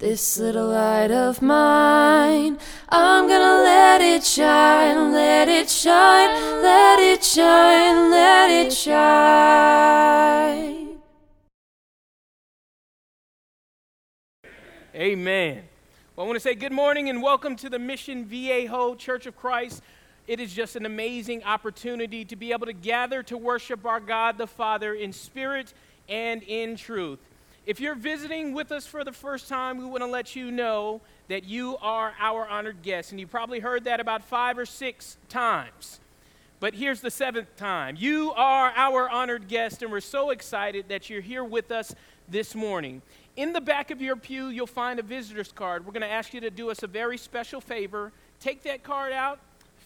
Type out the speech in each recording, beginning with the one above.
This little light of mine, I'm gonna let it shine, let it shine, let it shine, let it shine. Amen. Well, I want to say good morning and welcome to the Mission Viejo Church of Christ. It is just an amazing opportunity to be able to gather to worship our God the Father in spirit and in truth. If you're visiting with us for the first time, we want to let you know that you are our honored guest. And you probably heard that about five or six times. But here's the seventh time. You are our honored guest, and we're so excited that you're here with us this morning. In the back of your pew, you'll find a visitor's card. We're going to ask you to do us a very special favor. Take that card out,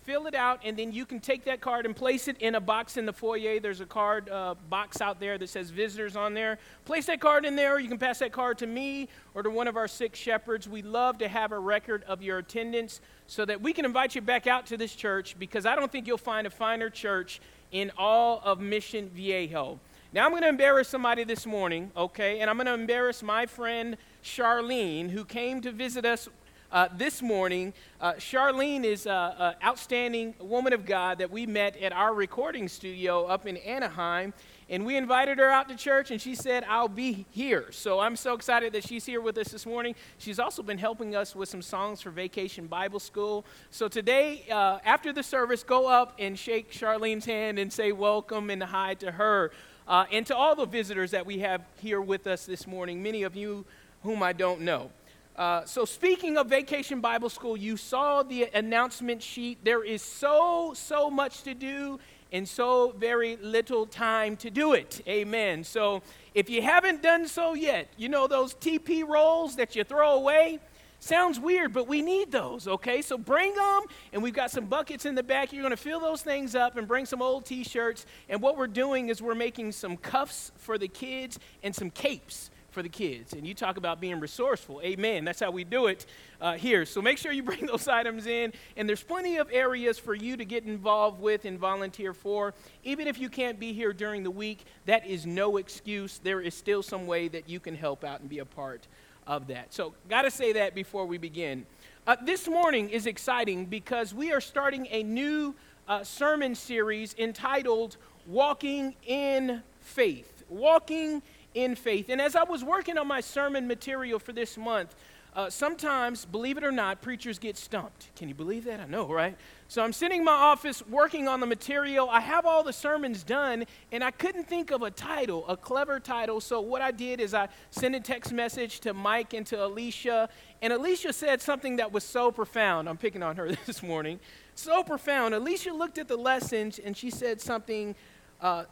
fill it out, and then you can take that card and place it in a box in the foyer. There's a card uh, box out there that says visitors on there. Place that card in there. or You can pass that card to me or to one of our six shepherds. We love to have a record of your attendance so that we can invite you back out to this church because I don't think you'll find a finer church in all of Mission Viejo. Now, I'm going to embarrass somebody this morning, okay? And I'm going to embarrass my friend Charlene, who came to visit us uh, this morning. Uh, Charlene is an outstanding woman of God that we met at our recording studio up in Anaheim. And we invited her out to church, and she said, I'll be here. So I'm so excited that she's here with us this morning. She's also been helping us with some songs for Vacation Bible School. So today, uh, after the service, go up and shake Charlene's hand and say welcome and hi to her. Uh, and to all the visitors that we have here with us this morning, many of you whom I don't know. Uh, so, speaking of Vacation Bible School, you saw the announcement sheet. There is so, so much to do and so very little time to do it. Amen. So, if you haven't done so yet, you know those TP rolls that you throw away? Sounds weird, but we need those, okay? So bring them, and we've got some buckets in the back. You're to fill those things up and bring some old t shirts. And what we're doing is we're making some cuffs for the kids and some capes for the kids. And you talk about being resourceful. Amen. That's how we do it uh, here. So make sure you bring those items in. And there's plenty of areas for you to get involved with and volunteer for. Even if you can't be here during the week, that is no excuse. There is still some way that you can help out and be a part of that. So, got to say that before we begin. Uh, this morning is exciting because we are starting a new uh, sermon series entitled Walking in Faith. Walking in faith. And as I was working on my sermon material for this month, uh, sometimes, believe it or not, preachers get stumped. Can you believe that? I know, right? So I'm sitting in my office working on the material. I have all the sermons done, and I couldn't think of a title, a clever title. So what I did is I sent a text message to Mike and to Alicia, and Alicia said something that was so profound. I'm picking on her this morning. So profound. Alicia looked at the lessons, and she said something uh,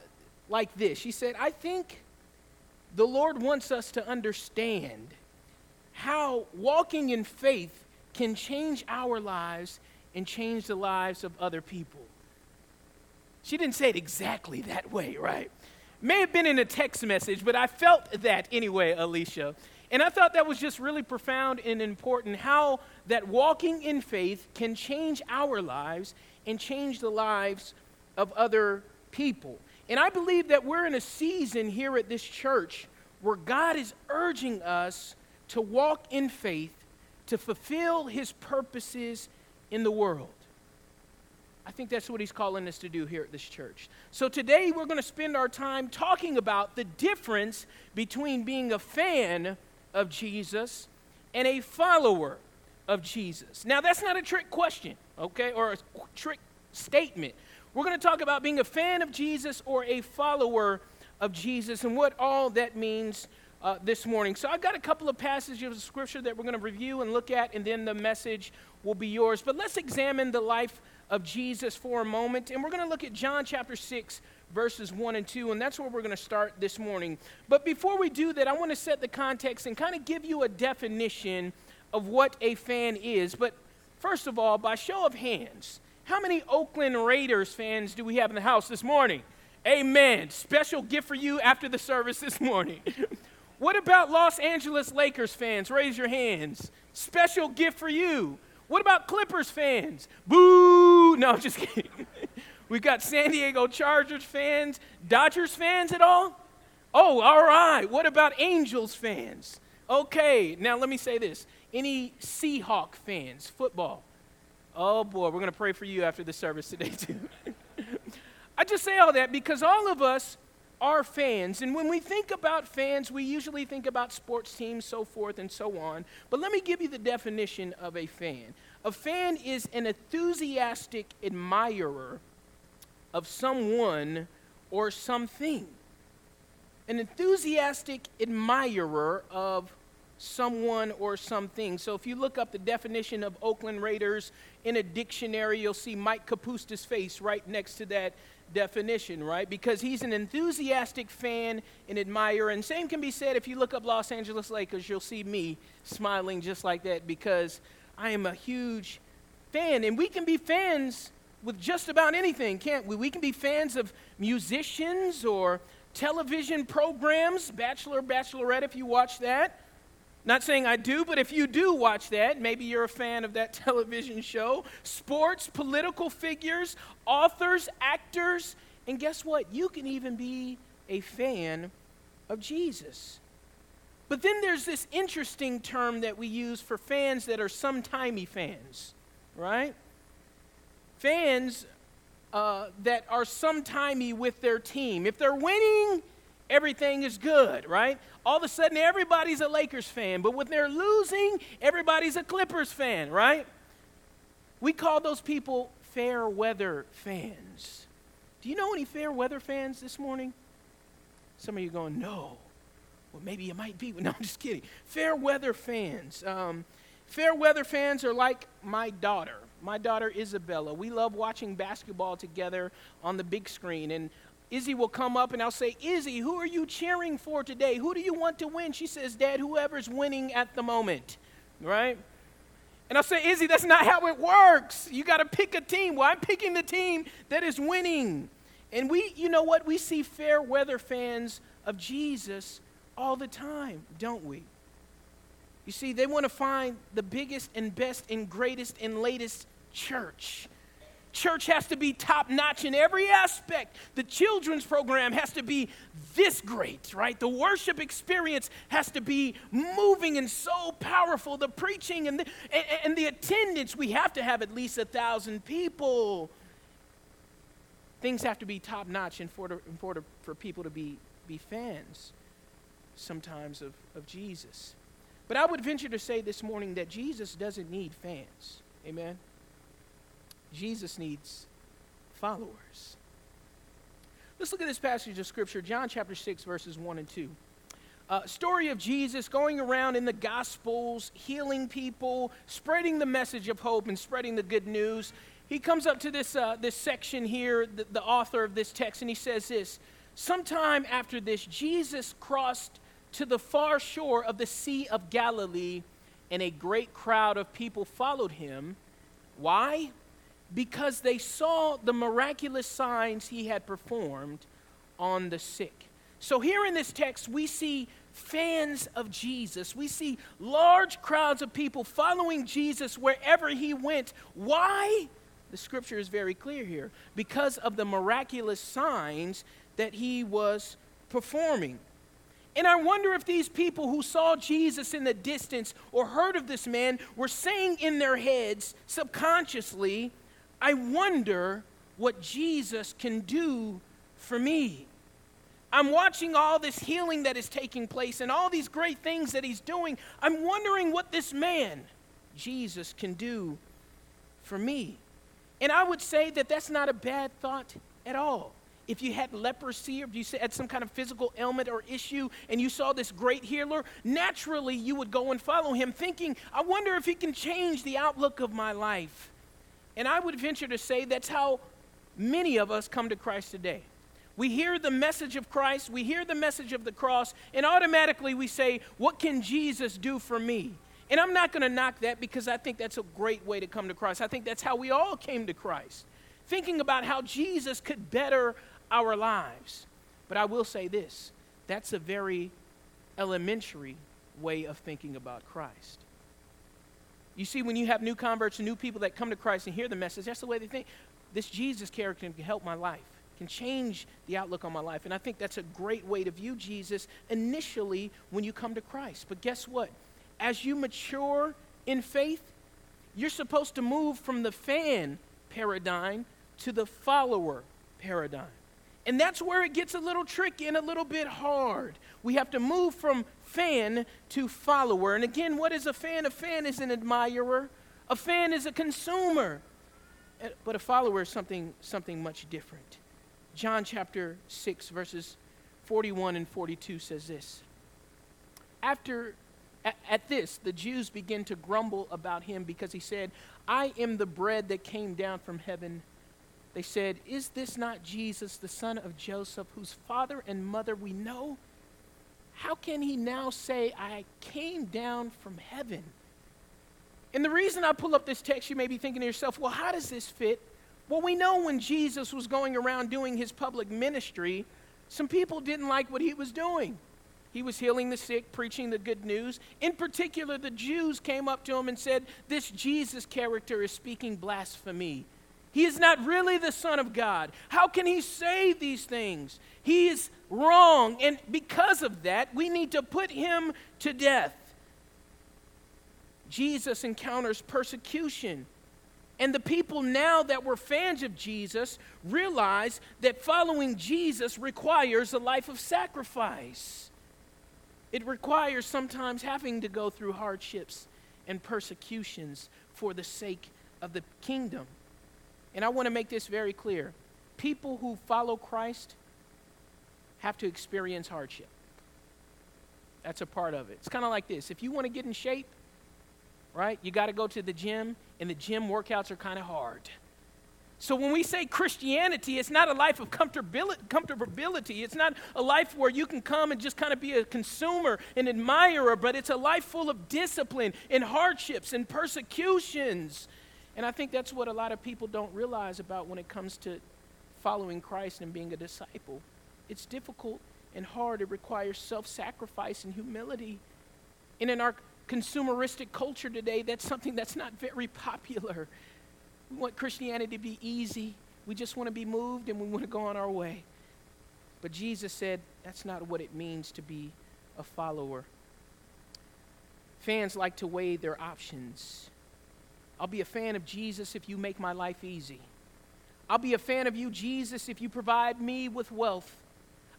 like this She said, I think the Lord wants us to understand how walking in faith can change our lives and change the lives of other people. She didn't say it exactly that way, right? May have been in a text message, but I felt that anyway, Alicia. And I thought that was just really profound and important how that walking in faith can change our lives and change the lives of other people. And I believe that we're in a season here at this church where God is urging us to walk in faith to fulfill his purposes in the world. I think that's what he's calling us to do here at this church. So today we're going to spend our time talking about the difference between being a fan of Jesus and a follower of Jesus. Now, that's not a trick question, okay, or a trick statement. We're going to talk about being a fan of Jesus or a follower of Jesus and what all that means uh, this morning. So I've got a couple of passages of scripture that we're going to review and look at, and then the message will be yours. But let's examine the life of Jesus for a moment, and we're going to look at John chapter 6, verses 1 and 2, and that's where we're going to start this morning. But before we do that, I want to set the context and kind of give you a definition of what a fan is. But first of all, by show of hands, how many Oakland Raiders fans do we have in the house this morning? Amen. Special gift for you after the service this morning. what about Los Angeles Lakers fans? Raise your hands. Special gift for you. What about Clippers fans? Boo! No, just kidding. We've got San Diego Chargers fans, Dodgers fans at all? Oh, all right. What about Angels fans? Okay, now let me say this. Any Seahawk fans, football? Oh boy, we're going to pray for you after the service today, too. I just say all that because all of us are fans. And when we think about fans, we usually think about sports teams, so forth and so on. But let me give you the definition of a fan a fan is an enthusiastic admirer of someone or something. An enthusiastic admirer of someone or something. So if you look up the definition of Oakland Raiders in a dictionary, you'll see Mike Kapusta's face right next to that definition, right? Because he's an enthusiastic fan and admirer. And same can be said if you look up Los Angeles Lakers, you'll see me smiling just like that because I am a huge fan. And we can be fans with just about anything, can't we? We can be fans of musicians or television programs, Bachelor, Bachelorette, if you watch that. Not saying I do, but if you do watch that, maybe you're a fan of that television show. Sports, political figures, authors, actors, and guess what? You can even be a fan of Jesus. But then there's this interesting term that we use for fans that are sometimey fans, right? Fans uh, that are sometimey with their team. If they're winning, everything is good, right? All of a sudden, everybody's a Lakers fan. But when they're losing, everybody's a Clippers fan, right? We call those people fair weather fans. Do you know any fair weather fans this morning? Some of you going, no. Well, maybe you might be. No, I'm just kidding. Fair weather fans. Um, fair weather fans are like my daughter. My daughter Isabella. We love watching basketball together on the big screen. And Izzy will come up and I'll say, Izzy, who are you cheering for today? Who do you want to win? She says, Dad, whoever's winning at the moment, right? And I'll say, Izzy, that's not how it works. You got to pick a team. Well, I'm picking the team that is winning. And we, you know what? We see fair weather fans of Jesus all the time, don't we? You see, they want to find the biggest and best and greatest and latest church. Church has to be top notch in every aspect. The children's program has to be this great, right? The worship experience has to be moving and so powerful. The preaching and the, and, and the attendance, we have to have at least a thousand people. Things have to be top notch in order, in order for people to be, be fans sometimes of, of Jesus. But I would venture to say this morning that Jesus doesn't need fans. Amen. Jesus needs followers. Let's look at this passage of Scripture, John chapter 6, verses 1 and 2. Uh, story of Jesus going around in the Gospels, healing people, spreading the message of hope, and spreading the good news. He comes up to this, uh, this section here, the, the author of this text, and he says this Sometime after this, Jesus crossed to the far shore of the Sea of Galilee, and a great crowd of people followed him. Why? Because they saw the miraculous signs he had performed on the sick. So, here in this text, we see fans of Jesus. We see large crowds of people following Jesus wherever he went. Why? The scripture is very clear here because of the miraculous signs that he was performing. And I wonder if these people who saw Jesus in the distance or heard of this man were saying in their heads subconsciously, I wonder what Jesus can do for me. I'm watching all this healing that is taking place and all these great things that he's doing. I'm wondering what this man, Jesus, can do for me. And I would say that that's not a bad thought at all. If you had leprosy or if you had some kind of physical ailment or issue and you saw this great healer, naturally you would go and follow him, thinking, I wonder if he can change the outlook of my life. And I would venture to say that's how many of us come to Christ today. We hear the message of Christ, we hear the message of the cross, and automatically we say, What can Jesus do for me? And I'm not going to knock that because I think that's a great way to come to Christ. I think that's how we all came to Christ, thinking about how Jesus could better our lives. But I will say this that's a very elementary way of thinking about Christ. You see, when you have new converts and new people that come to Christ and hear the message, that's the way they think. This Jesus character can help my life, can change the outlook on my life. And I think that's a great way to view Jesus initially when you come to Christ. But guess what? As you mature in faith, you're supposed to move from the fan paradigm to the follower paradigm. And that's where it gets a little tricky and a little bit hard. We have to move from fan to follower. And again, what is a fan? A fan is an admirer, a fan is a consumer. Eh, but a follower is something, something much different. John chapter 6, verses 41 and 42 says this. After at, at, this, the Jews begin to grumble about him because he said, I am the bread that came down from heaven. They said, Is this not Jesus, the son of Joseph, whose father and mother we know? How can he now say, I came down from heaven? And the reason I pull up this text, you may be thinking to yourself, well, how does this fit? Well, we know when Jesus was going around doing his public ministry, some people didn't like what he was doing. He was healing the sick, preaching the good news. In particular, the Jews came up to him and said, This Jesus character is speaking blasphemy. He is not really the Son of God. How can he say these things? He is wrong. And because of that, we need to put him to death. Jesus encounters persecution. And the people now that were fans of Jesus realize that following Jesus requires a life of sacrifice. It requires sometimes having to go through hardships and persecutions for the sake of the kingdom. And I want to make this very clear people who follow Christ have to experience hardship. That's a part of it. It's kind of like this if you want to get in shape, right, you got to go to the gym, and the gym workouts are kind of hard. So when we say Christianity, it's not a life of comfortability. It's not a life where you can come and just kind of be a consumer, and admirer, but it's a life full of discipline and hardships and persecutions and I think that's what a lot of people don't realize about when it comes to following Christ and being a disciple. It's difficult and hard. It requires self sacrifice and humility. And in our consumeristic culture today, that's something that's not very popular. We want Christianity to be easy. We just want to be moved and we want to go on our way. But Jesus said that's not what it means to be a follower. Fans like to weigh their options. I'll be a fan of Jesus if you make my life easy. I'll be a fan of you, Jesus, if you provide me with wealth.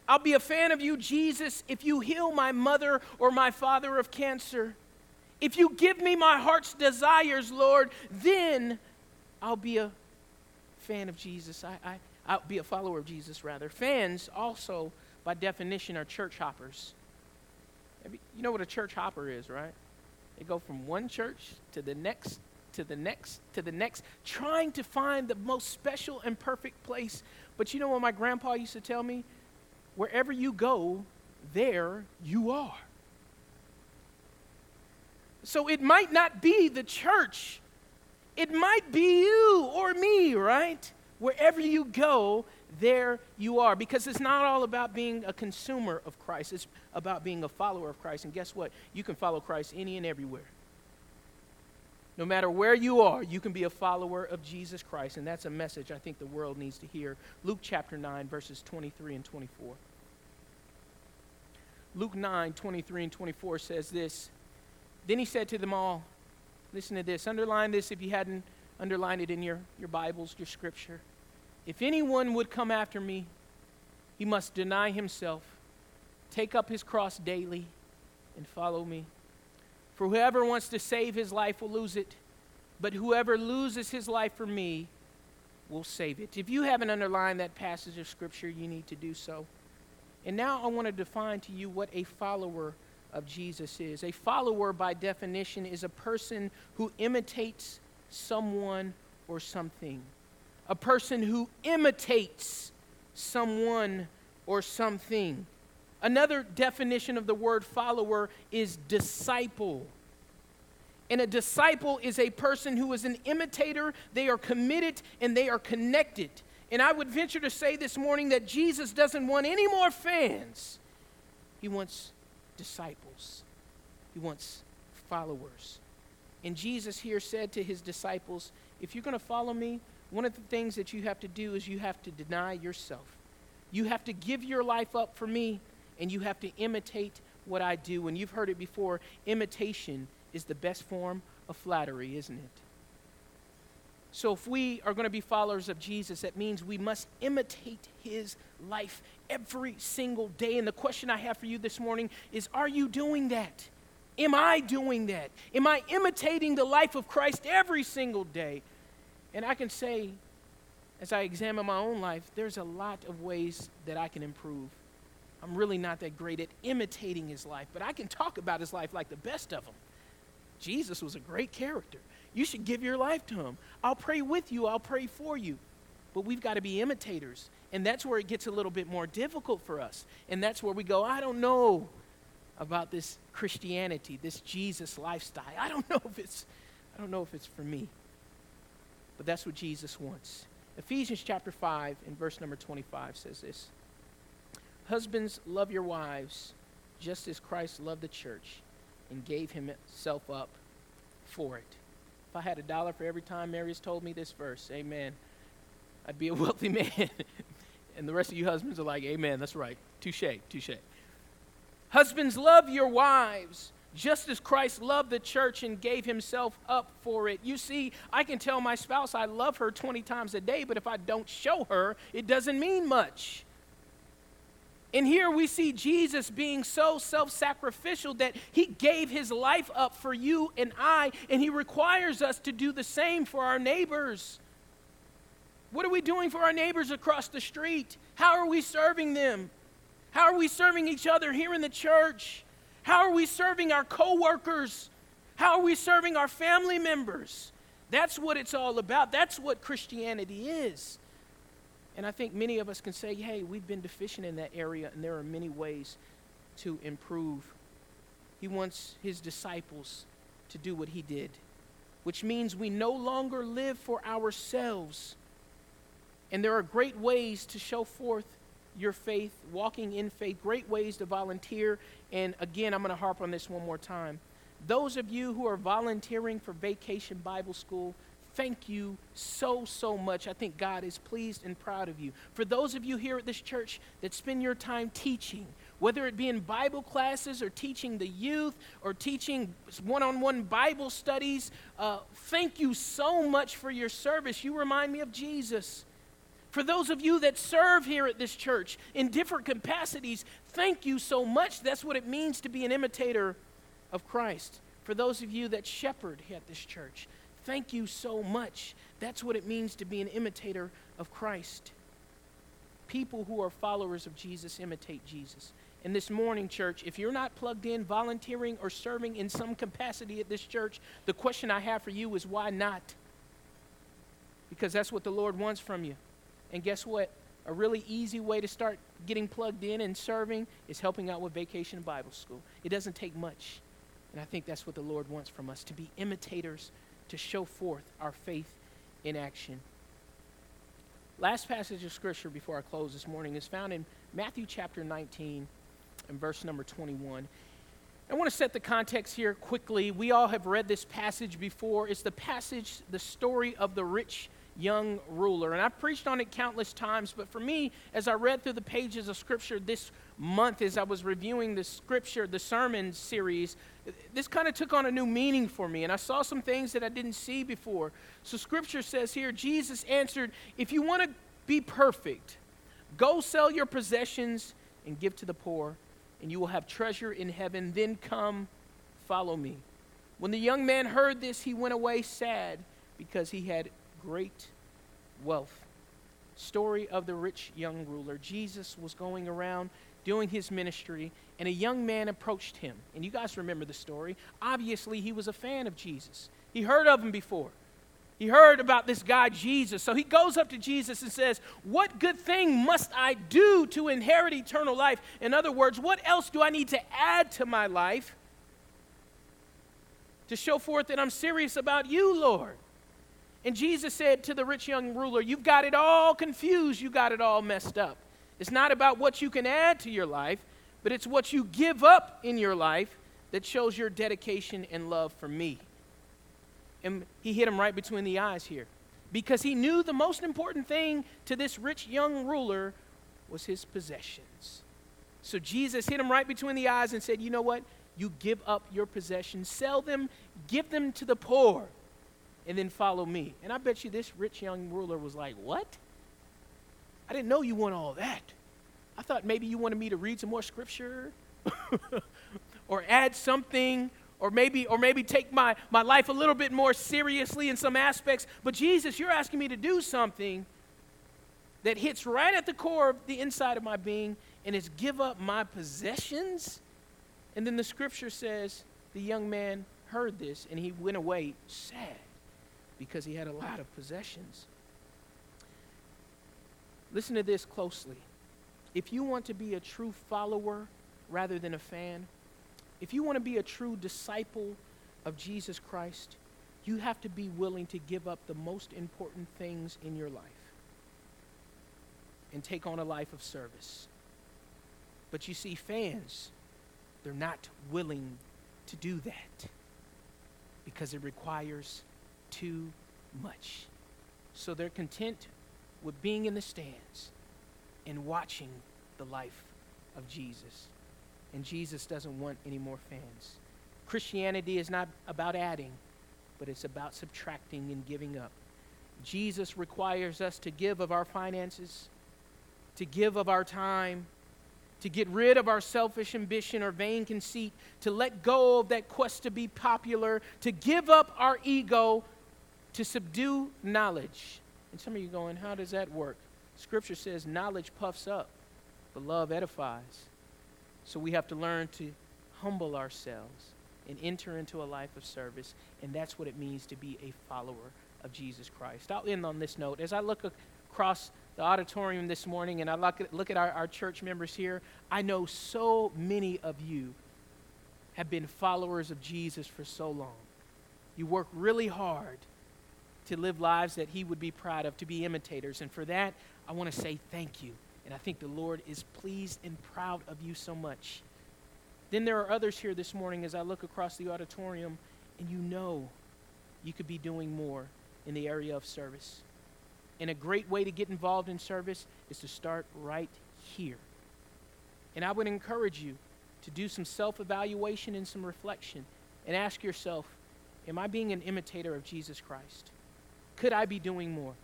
I'll be a fan of you, Jesus, if you heal my mother or my father of cancer. If you give me my heart's desires, Lord, then I'll be a fan of Jesus. I, I, I'll be a follower of Jesus, rather. Fans also, by definition, are church hoppers. You know what a church hopper is, right? They go from one church to the next to the next, to the next, trying to find the most special and perfect place. But you know what my grandpa used to tell me? Wherever you go, there you are. So it might not be the church, it might be you or me, right? Wherever you go, there you are. Because it's not all about being a consumer of Christ, it's about being a follower of Christ. And guess what? You can follow Christ any and everywhere. No matter where you are, you can be a follower of Jesus Christ. And that's a message I think the world needs to hear. Luke chapter 9, verses 23 and 24. Luke 9, 23 and 24 says this Then he said to them all, Listen to this. Underline this if you hadn't underlined it in your, your Bibles, your scripture. If anyone would come after me, he must deny himself, take up his cross daily, and follow me. For whoever wants to save his life will lose it, but whoever loses his life for me will save it. If you haven't underlined that passage of Scripture, you need to do so. And now I want to define to you what a follower of Jesus is. A follower, by definition, is a person who imitates someone or something. A person who imitates someone or something. Another definition of the word follower is disciple. And a disciple is a person who is an imitator, they are committed and they are connected. And I would venture to say this morning that Jesus doesn't want any more fans, he wants disciples, he wants followers. And Jesus here said to his disciples, If you're going to follow me, one of the things that you have to do is you have to deny yourself. You have to give your life up for me, and you have to imitate what I do. And you've heard it before imitation is the best form of flattery, isn't it? So, if we are going to be followers of Jesus, that means we must imitate his life every single day. And the question I have for you this morning is Are you doing that? Am I doing that? Am I imitating the life of Christ every single day? And I can say, as I examine my own life, there's a lot of ways that I can improve. I'm really not that great at imitating his life, but I can talk about his life like the best of them. Jesus was a great character. You should give your life to him. I'll pray with you, I'll pray for you. But we've got to be imitators. And that's where it gets a little bit more difficult for us. And that's where we go, I don't know about this Christianity, this Jesus lifestyle. I don't know if it's I don't know if it's for me. But that's what Jesus wants. Ephesians chapter 5 and verse number 25 says this. Husbands, love your wives just as Christ loved the church and gave himself up for it. If I had a dollar for every time Mary's told me this verse, amen, I'd be a wealthy man. and the rest of you husbands are like, amen, that's right. Touche, touche. Husbands, love your wives just as Christ loved the church and gave himself up for it. You see, I can tell my spouse I love her 20 times a day, but if I don't show her, it doesn't mean much. And here we see Jesus being so self sacrificial that he gave his life up for you and I, and he requires us to do the same for our neighbors. What are we doing for our neighbors across the street? How are we serving them? How are we serving each other here in the church? How are we serving our coworkers? How are we serving our family members? That's what it's all about. That's what Christianity is. And I think many of us can say, hey, we've been deficient in that area, and there are many ways to improve. He wants his disciples to do what he did, which means we no longer live for ourselves. And there are great ways to show forth your faith, walking in faith, great ways to volunteer. And again, I'm going to harp on this one more time. Those of you who are volunteering for Vacation Bible School, thank you so, so much. I think God is pleased and proud of you. For those of you here at this church that spend your time teaching, whether it be in Bible classes or teaching the youth or teaching one on one Bible studies, uh, thank you so much for your service. You remind me of Jesus. For those of you that serve here at this church in different capacities, thank you so much. That's what it means to be an imitator of Christ. For those of you that shepherd at this church, Thank you so much. That's what it means to be an imitator of Christ. People who are followers of Jesus imitate Jesus. And this morning, church, if you're not plugged in, volunteering, or serving in some capacity at this church, the question I have for you is why not? Because that's what the Lord wants from you. And guess what? A really easy way to start getting plugged in and serving is helping out with Vacation Bible School. It doesn't take much. And I think that's what the Lord wants from us to be imitators to show forth our faith in action. Last passage of scripture before I close this morning is found in Matthew chapter 19 and verse number 21. I want to set the context here quickly. We all have read this passage before. It's the passage, the story of the rich young ruler. And I've preached on it countless times, but for me, as I read through the pages of Scripture this month, as I was reviewing the Scripture, the sermon series, this kind of took on a new meaning for me. And I saw some things that I didn't see before. So Scripture says here Jesus answered, If you want to be perfect, go sell your possessions and give to the poor, and you will have treasure in heaven. Then come, follow me. When the young man heard this, he went away sad because he had great wealth. Story of the rich young ruler. Jesus was going around doing his ministry, and a young man approached him. And you guys remember the story. Obviously, he was a fan of Jesus, he heard of him before. He heard about this guy, Jesus. So he goes up to Jesus and says, What good thing must I do to inherit eternal life? In other words, what else do I need to add to my life to show forth that I'm serious about you, Lord? And Jesus said to the rich young ruler, You've got it all confused, you got it all messed up. It's not about what you can add to your life, but it's what you give up in your life that shows your dedication and love for me. And he hit him right between the eyes here. because he knew the most important thing to this rich young ruler was his possessions. So Jesus hit him right between the eyes and said, You know what? You give up your possessions, sell them, give them to the poor, and then follow me. And I bet you this rich young ruler was like, What? I didn't know you want all that. I thought maybe you wanted me to read some more scripture or add something or maybe or maybe take my, my life a little bit more seriously in some aspects. But Jesus, you're asking me to do something that hits right at the core of the inside of my being and it's give up my possessions. And then the scripture says the young man heard this and he went away sad because he had a lot of possessions. Listen to this closely. If you want to be a true follower rather than a fan, if you want to be a true disciple of Jesus Christ, you have to be willing to give up the most important things in your life and take on a life of service. But you see, fans, they're not willing to do that because it requires too much. So they're content with being in the stands and watching the life of Jesus. And Jesus doesn't want any more fans. Christianity is not about adding, but it's about subtracting and giving up. Jesus requires us to give of our finances, to give of our time, to get rid of our selfish ambition or vain conceit, to let go of that quest to be popular, to give up our ego, to subdue knowledge. And some of you going, how does that work? Scripture says knowledge puffs up, but love edifies. So we have to learn to humble ourselves and enter into a life of service. And that's what it means to be a follower of Jesus Christ. I'll end on this note. As I look across the auditorium this morning and I look at, look at our, our church members here, I know so many of you have been followers of Jesus for so long. You work really hard to live lives that He would be proud of, to be imitators. And for that, I want to say thank you. And I think the Lord is pleased and proud of you so much. Then there are others here this morning as I look across the auditorium, and you know you could be doing more in the area of service. And a great way to get involved in service is to start right here. And I would encourage you to do some self evaluation and some reflection and ask yourself Am I being an imitator of Jesus Christ? Could I be doing more?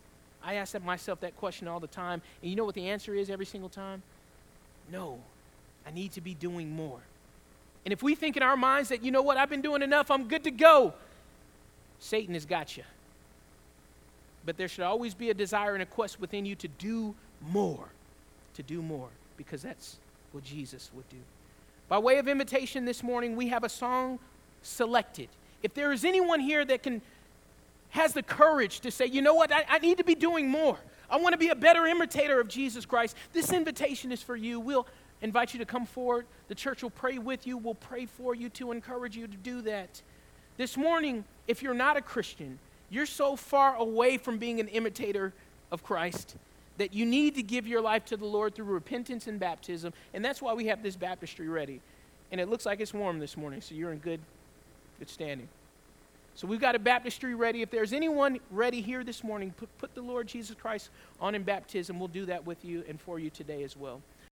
I ask myself that question all the time. And you know what the answer is every single time? No, I need to be doing more. And if we think in our minds that, you know what, I've been doing enough, I'm good to go, Satan has got you. But there should always be a desire and a quest within you to do more, to do more, because that's what Jesus would do. By way of invitation this morning, we have a song selected. If there is anyone here that can has the courage to say, you know what, I, I need to be doing more. I want to be a better imitator of Jesus Christ. This invitation is for you. We'll invite you to come forward. The church will pray with you. We'll pray for you to encourage you to do that. This morning, if you're not a Christian, you're so far away from being an imitator of Christ that you need to give your life to the Lord through repentance and baptism. And that's why we have this baptistry ready. And it looks like it's warm this morning, so you're in good, good standing. So we've got a baptistry ready. If there's anyone ready here this morning, put, put the Lord Jesus Christ on in baptism. We'll do that with you and for you today as well.